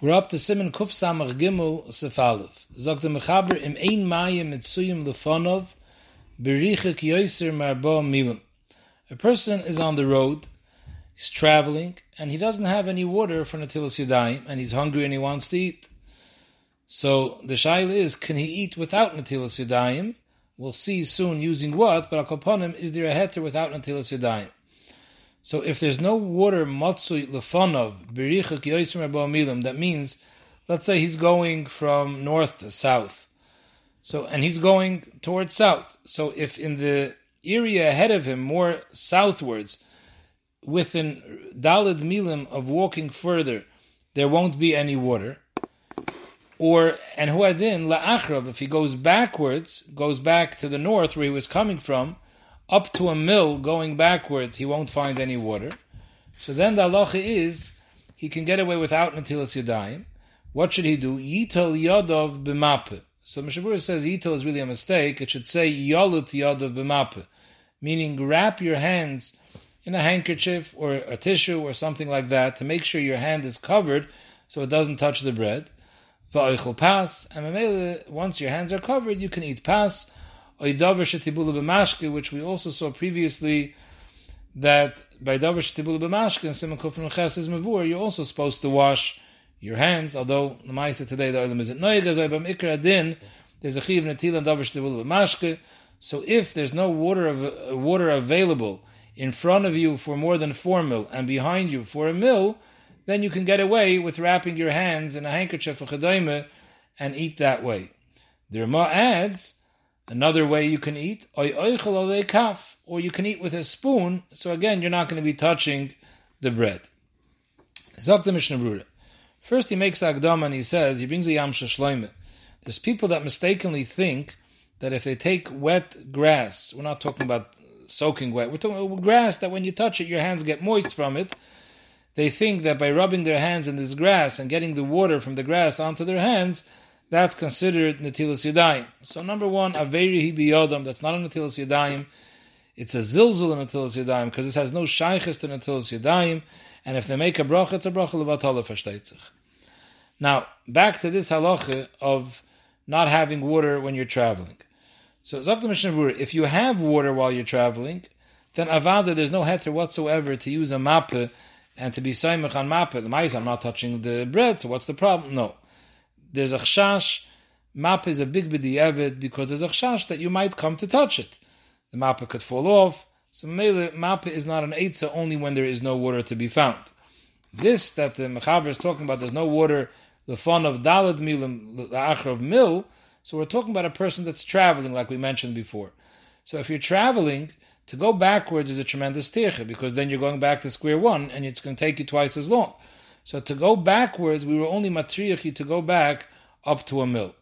We're up to Simon Kuf Samach Gimel Sefalef. Zog the Mechaber im Ein Mayim Mitzuyim Lefonov Berichik Yoiser Marbo Milim. A person is on the road, he's traveling, and he doesn't have any water for Natilas Yadayim, and he's hungry and he wants to eat. So the shaila is, can he eat without Natilas Yadayim? We'll see soon using what, but Akoponim, is there a heter without Natilas Yadayim? So if there's no water matzui lefonov berichak yoisim milim, that means, let's say he's going from north to south. So and he's going towards south. So if in the area ahead of him, more southwards, within dalid milim of walking further, there won't be any water. Or and huadin la'achrav, if he goes backwards, goes back to the north where he was coming from, up to a mill going backwards, he won't find any water. So then the halacha is he can get away without Natilas Yadayim. What should he do? Yital Yadav b'mape. So Mishabur says Yital is really a mistake. It should say Yalut Yadav b'mape, meaning wrap your hands in a handkerchief or a tissue or something like that to make sure your hand is covered so it doesn't touch the bread. Va'oichel pas, and once your hands are covered, you can eat pas which we also saw previously that by davar shetibula b'mashke and simon kufin ches is mavur, you're also supposed to wash your hands. Although the ma'aser today the oilam isn't noig as b'm ikra din. There's a chiv netil and davar shetibula b'mashke. So if there's no water of, water available in front of you for more than four mil and behind you for a mil, then you can get away with wrapping your hands in a handkerchief of chadaime and eat that way. The Ramah adds Another way you can eat, or you can eat with a spoon. So again, you're not going to be touching the bread. First, he makes Agdam and he says he brings a Yam Shloime. There's people that mistakenly think that if they take wet grass, we're not talking about soaking wet, we're talking about grass that when you touch it, your hands get moist from it. They think that by rubbing their hands in this grass and getting the water from the grass onto their hands, that's considered Natilas Yadayim. So number one, Averi Hi that's not a Natilas Yadayim. It's a Zilzul in Natilas Yadayim, because it has no Shaykhis to Natilas Yadayim, and if they make a bracha, it's a bracha Levatala Fashteitzich. Now, back to this halacha of not having water when you're traveling. So, Zakta Mishnah if you have water while you're traveling, then avada, there's no heter whatsoever to use a mappe and to be saimach on mappe. The mais, I'm not touching the bread, so what's the problem? No there's a chshash, map is a big b'di'evid because there's a chshash that you might come to touch it. The map could fall off. So mele map is not an eitzah only when there is no water to be found. This that the mechaber is talking about, there's no water, the fun of dalad milim, the achar of mil. So we're talking about a person that's traveling, like we mentioned before. So if you're traveling, to go backwards is a tremendous tircha because then you're going back to square one and it's going to take you twice as long. So to go backwards, we were only matriachi to go back up to a mill.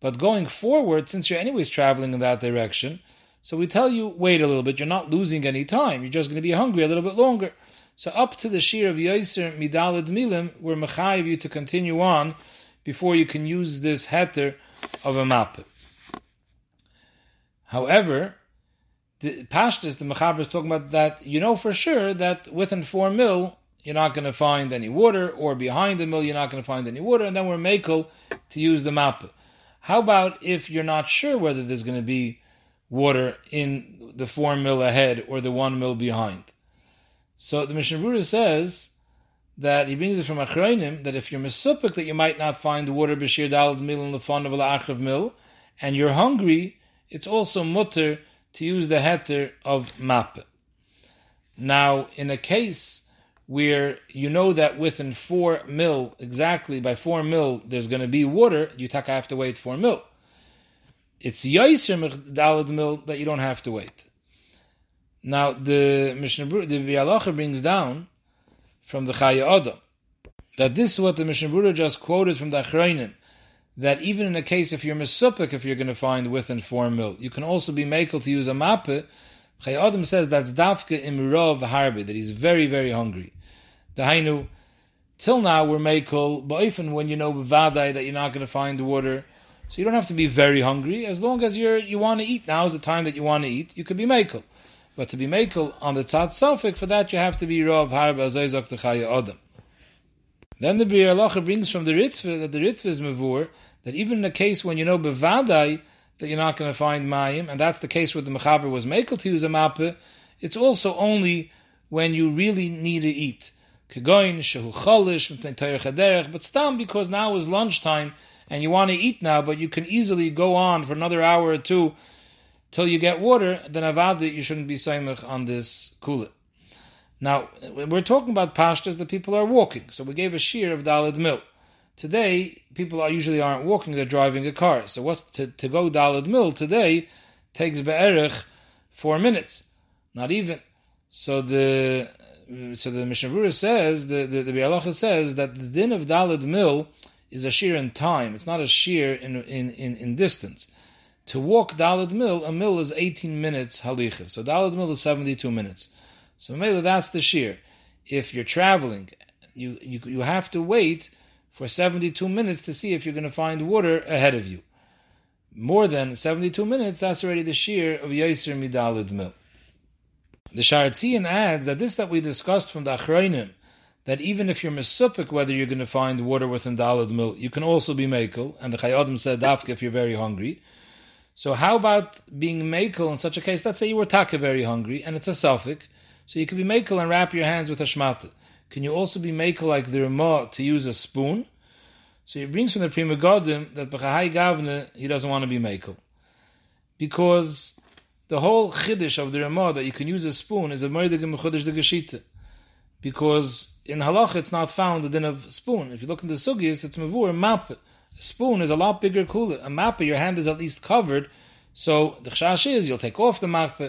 But going forward, since you're anyways traveling in that direction, so we tell you, wait a little bit, you're not losing any time. You're just going to be hungry a little bit longer. So up to the shear of Yaiser Midalid Milim, we're mechayiv you to continue on before you can use this heter of a map. However, the Pashtas, the Mechaber is talking about that you know for sure that within four mil you're not going to find any water, or behind the mill, you're not going to find any water, and then we're makel to use the map. How about if you're not sure whether there's going to be water in the four mill ahead or the one mill behind? So the Mishnah Berurah says that he brings it from Achrayim that if you're mesupik that you might not find the water b'shir dalad mill in the fun of mill, and you're hungry, it's also mutter to use the heter of map. Now, in a case where you know that within four mil, exactly by four mil, there's going to be water, you taka have to wait four mil. It's Yaiser Dalad mil that you don't have to wait. Now, the Mishnah the Bialacha brings down from the Chayei Adam that this is what the Mishnah Berurah just quoted from the Achrayim, that even in a case if you're Mesupik, if you're going to find within four mil, you can also be makel to use a mappe. Chayei Adam says that's dafke imrov harbe, that he's very, very hungry. The Hainu, till now we're makel, but even when you know b'vadai that you're not going to find the water, so you don't have to be very hungry. As long as you're you want to eat, now is the time that you want to eat. You could be makel, but to be makel on the tzad sofik, for that you have to be rov harba azayzok techaya adam. Then the Bir Allah brings from the Ritva that the Ritva is Mavur, that even in a case when you know Bevadai that you're not going to find Mayim, and that's the case where the Mechaber was makel to use a mappe, it's also only when you really need to eat. Kegoin, Shehu Cholish, but stam because now is lunchtime and you want to eat now, but you can easily go on for another hour or two till you get water, then avada you shouldn't be saimach on this kula. Now, we're talking about pashtas that people are walking. So we gave a shear of Dalid Mil. Today, people are usually aren't walking, they're driving a car. So what's to, to go Dalid Mil today takes Be'erich four minutes. Not even. So the Mm, so the Mishnah says, the, the, the Bialacha says that the din of Dalid Mil is a shear in time. It's not a shear in, in, in, in distance. To walk Dalid Mil, a mil is 18 minutes halicha. So Dalid Mil is 72 minutes. So maybe that's the shear. If you're traveling, you, you, you have to wait for 72 minutes to see if you're going to find water ahead of you. More than 72 minutes, that's already the shear of Yaiser Midalid Mil. The Sharatzian adds that this that we discussed from the Achrayim, that even if you're mesupik whether you're going to find water within Dalad Mil, you can also be makel, and the Chayadim said dafka if you're very hungry. So how about being makel in such a case? Let's say you were taka very hungry, and it's a suffix, so you can be makel and wrap your hands with a shmata. Can you also be makel like the Ramah to use a spoon? So he brings from the Pri Megadim that B'chahai Gavne, he doesn't want to be makel. Because the whole chiddush of the Ramah that you can use a spoon is a murder Mechudish de Geshita. Because in halach it's not found the din of spoon. If you look in the sugis, it's mavur map. A spoon is a lot bigger kula. A map, your hand is at least covered. So the chash is you'll take off the map,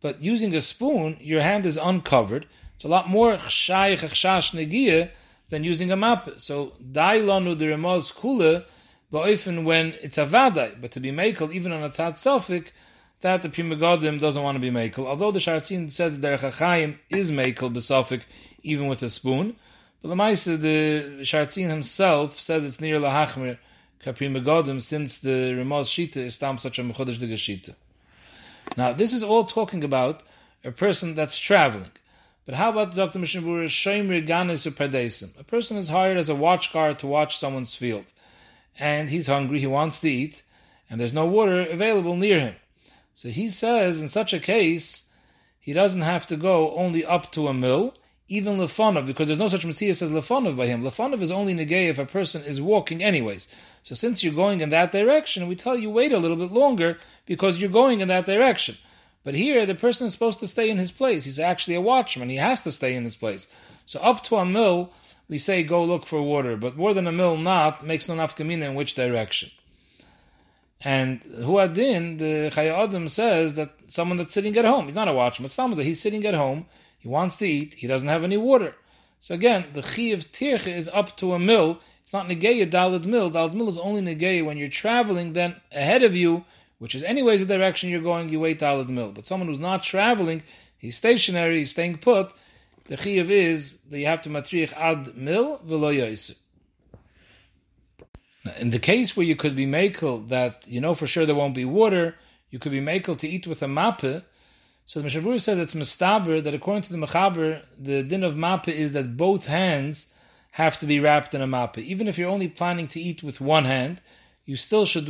but using a spoon, your hand is uncovered. It's a lot more chshaych chash negia than using a map. So dailanu the remaz kula, but often when it's a vadai, but to be makel even on a tzad sofik, that the Pri Megadim doesn't want to be makel. Although the Sharatzin says that the Chachayim is makel besofik even with a spoon, but the Maisa, the Sharatzin himself says it's near lahachmer kapri Megadim since the Ramaz Shita is tam such a mechodesh Shita. Now this is all talking about a person that's traveling. But how about Dr. Mishnabur Shoimri Ganis or Padesim? A person is hired as a watch guard to watch someone's field. And he's hungry, he wants to eat, and there's no water available near him. So he says in such a case, he doesn't have to go only up to a mill, even Lefonov, because there's no such Messiah as Lefonov by him. Lefonov is only negay if a person is walking anyways. So since you're going in that direction, we tell you wait a little bit longer because you're going in that direction. But here, the person is supposed to stay in his place. He's actually a watchman. He has to stay in his place. So up to a mill, we say go look for water. But more than a mill not makes no nafkamina in which direction. And Huadin, the Chayadim says that someone that's sitting at home, he's not a watchman, but he's sitting at home, he wants to eat, he doesn't have any water. So again, the Chi of is up to a mill. It's not Negeya Dalad Mill. Dalad Mill is only Negeya when you're traveling, then ahead of you, which is anyways the direction you're going, you wait Dalad Mill. But someone who's not traveling, he's stationary, he's staying put, the Chiyav is that you have to matriach ad mil v'lo. In the case where you could be makel that you know for sure there won't be water, you could be makel to eat with a mappe. So the Mishavur says it's mistaber that according to the Mechaber, the din of mappe is that both hands have to be wrapped in a mappe. Even if you're only planning to eat with one hand, you still should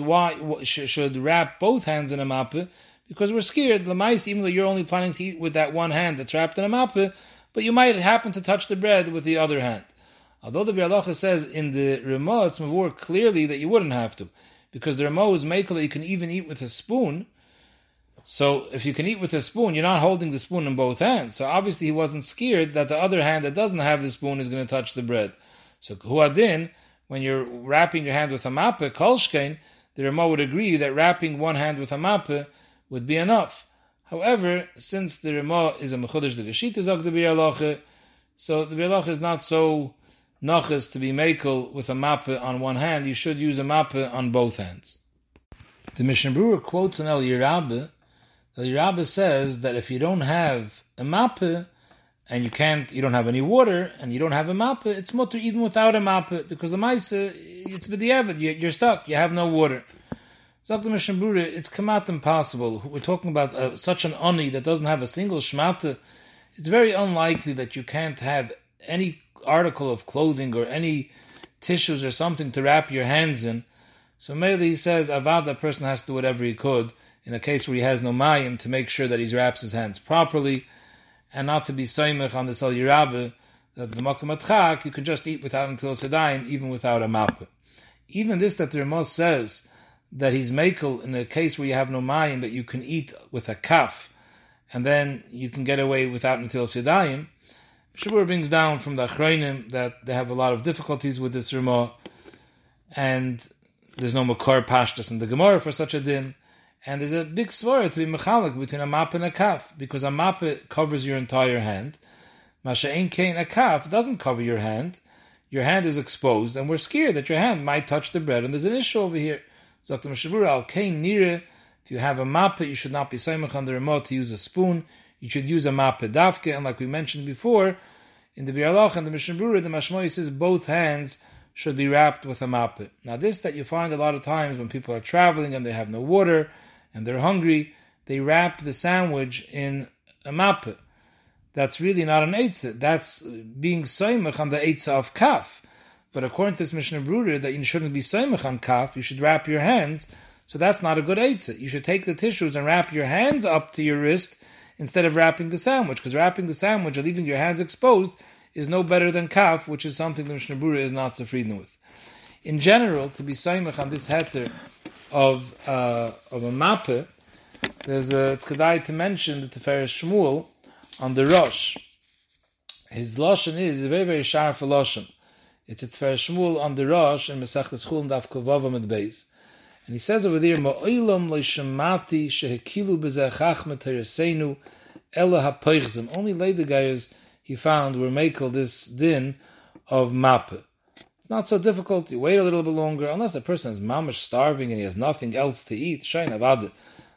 should wrap both hands in a mappe because we're scared. The Lamais, even though you're only planning to eat with that one hand that's wrapped in a mappe, but you might happen to touch the bread with the other hand. Although the Bialacha says in the Ramah, it's more clearly that you wouldn't have to, because the Ramah is makel that you can even eat with a spoon. So if you can eat with a spoon, you're not holding the spoon in both hands. So obviously he wasn't scared that the other hand that doesn't have the spoon is going to touch the bread. So huadin, when you're wrapping your hand with a mappe, kolshkein, the Ramah would agree that wrapping one hand with a mappe would be enough. However, since the Ramah is a mechudesh the geshita zog the so the Bialacha is not so nachas to be makel with a mappe on one hand, you should use a mappe on both hands. The Mishnah Berurah quotes an Eliyah Rabbah. Eliyah Rabbah says that if you don't have a mappe and you can't, you don't have any water and you don't have a mappe, it's mutter even without a mappe because the mice, it's b'diavad, you're stuck, you have no water. The Mishnah Berurah, it's kamat impossible. We're talking about uh, such an oni that doesn't have a single shmata. It's very unlikely that you can't have any article of clothing or any tissues or something to wrap your hands in. So mainly he says, avad, that person has to do whatever he could in a case where he has no mayim to make sure that he wraps his hands properly and not to be soimach on the sal yirabe, that the makom atchak, you can just eat without netilas yadayim, even without a mappe. Even this that the Ramah says that he's makel in a case where you have no mayim, that you can eat with a kaf, and then you can get away without netilas yadayim. Shabur brings down from the Achroinim that they have a lot of difficulties with this Ramah, and there's no makar pashtas in the Gemara for such a din. And there's a big svara to be mechalik between a map and a kaf, because a map covers your entire hand. Masha'in kain a kaf doesn't cover your hand. Your hand is exposed, and we're scared that your hand might touch the bread, and there's an issue over here. Zakta Mashavur al kain nire. If you have a map, you should not be saimach on the remote to use a spoon. You should use a map dafke, and like we mentioned before, in the Bialach and the Mishnah the Mashmoy says both hands should be wrapped with a mappe. Now, this that you find a lot of times when people are traveling and they have no water and they're hungry, they wrap the sandwich in a mappe. That's really not an eitzah. That's being soimach on the eitzah of kaf. But according to this Mishnah Brura, that you shouldn't be soimach on kaf, you should wrap your hands. So that's not a good eitzah. You should take the tissues and wrap your hands up to your wrist instead of wrapping the sandwich, because wrapping the sandwich or leaving your hands exposed is no better than kaf, which is something the Mishnah Brura is not sufrieden with. In general, to be saimach on this heter of uh, of a mappe, there's a tzedai to mention the Tiferes Shmuel on the Rosh. His lashon is a very very sharp lashon. It's a Tiferes Shmuel on the Rosh in Masechtas Chullin Daf Kovavam at Beis. And he says over there, le'shemati shehekilu ela ha'poichzim. Only later guys he found were makel this din of mappe. It's not so difficult. You wait a little bit longer, unless a person is mamish starving and he has nothing else to eat. Shain avad.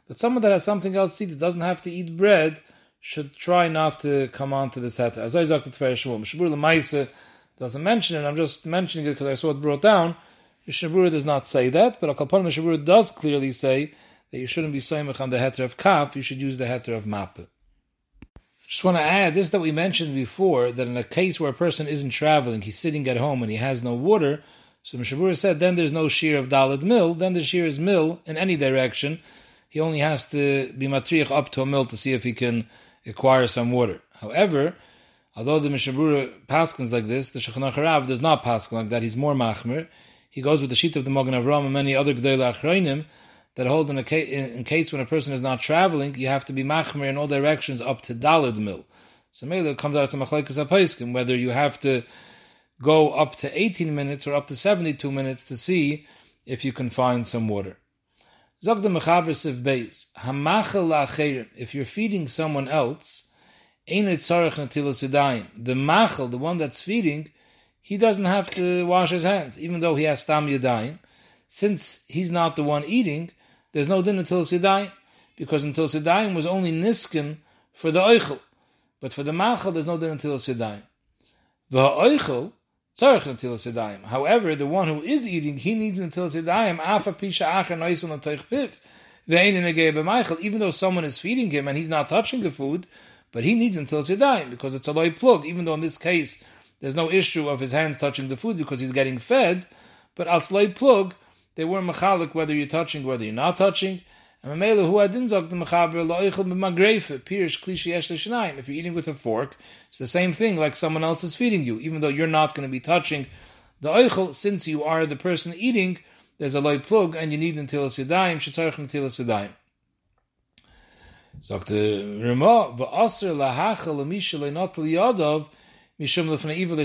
But someone that has something else to eat, that doesn't have to eat bread, should try not to come on to this heter. As I to Shmuel, Shabur Lemaisa doesn't mention it. I'm just mentioning it because I saw it brought down. Mishabura does not say that, but Akalpan Mishabura does clearly say that you shouldn't be saying on the heter of kaf, you should use the heter of mappe. Just want to add this that we mentioned before that in a case where a person isn't traveling, he's sitting at home and he has no water. So Mishabura said, then there's no shear of Dalad mill. Then the shear is mill in any direction. He only has to be matriach up to a mill to see if he can acquire some water. However, although the Mishabura paskins like this, the Shulchan Harav does not paskin like that. He's more machmer. He goes with the sheet of the Mogan Avram and many other Gdei Achroinim that hold in a case, in case when a person is not traveling, you have to be machmer in all directions up to dalid mil. So it comes out to machlekes apaiskim whether you have to go up to 18 minutes or up to 72 minutes to see if you can find some water. Zog the mechaber beis hamachel. If you're feeding someone else, ein it natilas The machel, the one that's feeding, he doesn't have to wash his hands, even though he has stam yadayim. Since he's not the one eating, there's no din netilas yadayim, because netilas yadayim was only Niskin for the Eichel. But for the Machal, there's no din netilas yadayim. The Eichel, Tzarech netilas yadayim. However, the one who is eating, he needs netilas yadayim, Afa Pisha Acher Noisun Teich Piv. Even though someone is feeding him and he's not touching the food, but he needs netilas yadayim, because it's a loy plug, even though in this case, there's no issue of his hands touching the food because he's getting fed, but loy plug, they were mechalik whether you're touching, whether you're not touching. And Mamela who adin zog the mechaber pirish klishi. If you're eating with a fork, it's the same thing like someone else is feeding you, even though you're not going to be touching the oichel. Since you are the person eating, there's a light plug, and you need netilas yadayim shetzarich netilas yadayim. Sagt the Rema v'aser lahachel l'misha le'notel yadav mishum evil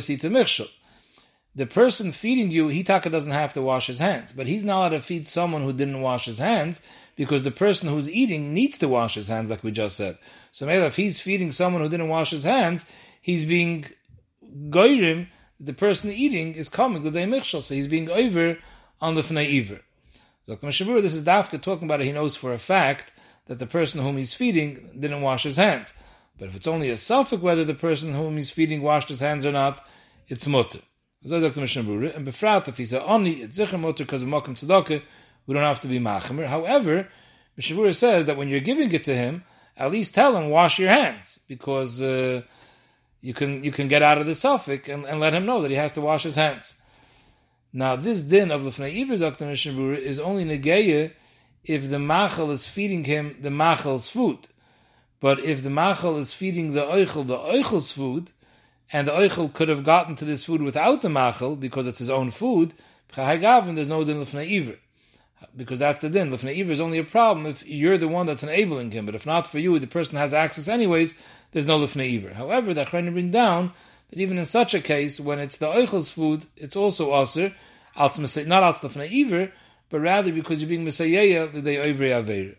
the person feeding you, Hitaka doesn't have to wash his hands, but he's not allowed to feed someone who didn't wash his hands because the person who's eating needs to wash his hands, like we just said. So maybe if he's feeding someone who didn't wash his hands, he's being goyrim. The person eating is coming a michshel, so he's being over on the fnei. Dr. Mashabur, this is Dafka talking about it. He knows for a fact that the person whom he's feeding didn't wash his hands. But if it's only a suffix whether the person whom he's feeding washed his hands or not, it's mutter. And befrat if he's a oni, it's zicher motor because of makom tzedakah, we don't have to be machamer. However, Mishnah Berurah says that when you're giving it to him, at least tell him wash your hands because uh, you can you can get out of the suffix and, and let him know that he has to wash his hands. Now, this din of Lefnei Iver is only negeya if the machal is feeding him the machal's food. But if the machal is feeding the oichel the oichel's food, and the oichel could have gotten to this food without the machal because it's his own food, there's no din Lefnei Iver. Because that's the din. Lefnei Iver is only a problem if you're the one that's enabling him. But if not for you, the person has access anyways, there's no Lefnei Iver. However, the Achronim bring down that even in such a case, when it's the oichel's food, it's also aser, not als Lefnei Iver, but rather because you're being Messiah, the Oivri Aveir.